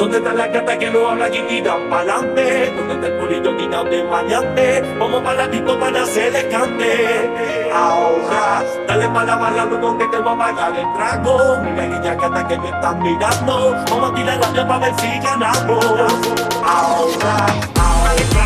¿Dónde está la gata que no habla tira pa'lante? ¿Dónde está el polillo quitado de maleante? Como para para hacer cante. Ahora, dale para la barra, luego que te voy a pagar el trago. Mira niña gata que me están mirando. Vamos a tirar la para ver si ganamos. Ahora, ahora.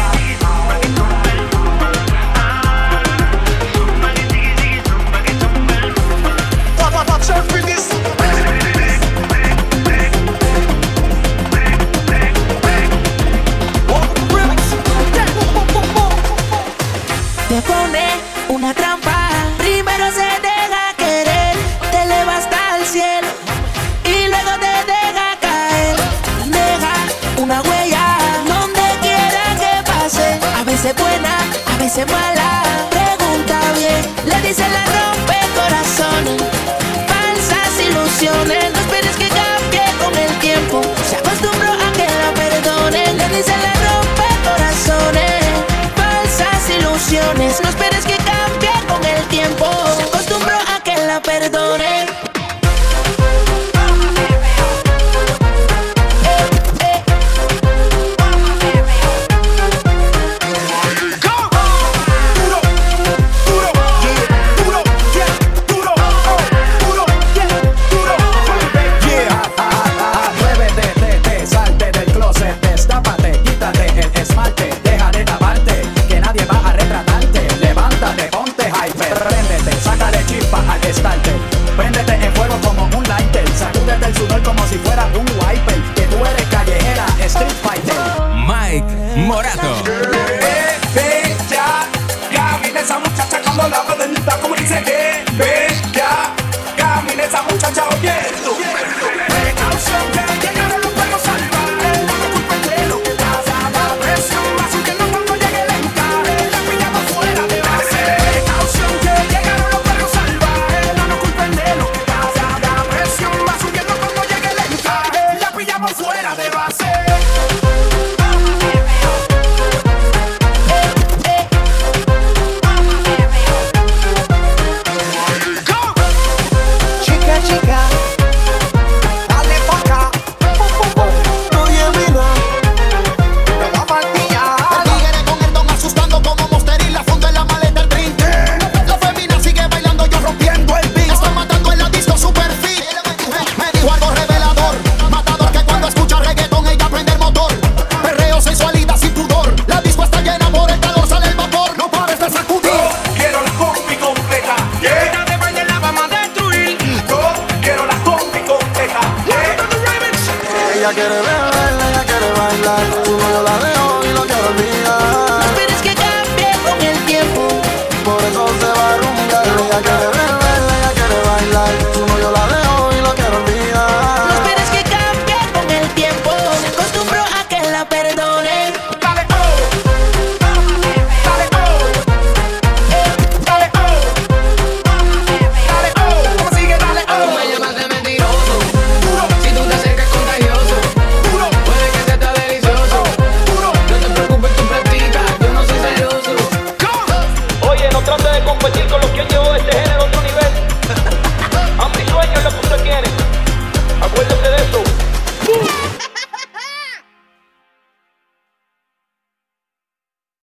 Veces buena, a veces mala. Pregunta bien, le dice la rompe corazones. Falsas ilusiones, no esperes que cambie con el tiempo. Se acostumbró a que la perdone, le dice la rompe. Falsas ilusiones, esmalte, deja de taparte, que nadie va a retratarte. Levántate, ponte hyper, préndete, sácale chispa al estarte. Préndete en fuego como un lighter, sacúdete el sudor como si fuera un wiper, que tú eres callejera, street fighter. Mike Morato. Ella quiere beber, ella quiere bailar. Su novio la dejó y lo quiero No olvidar. esperes que cambie con el tiempo. Por eso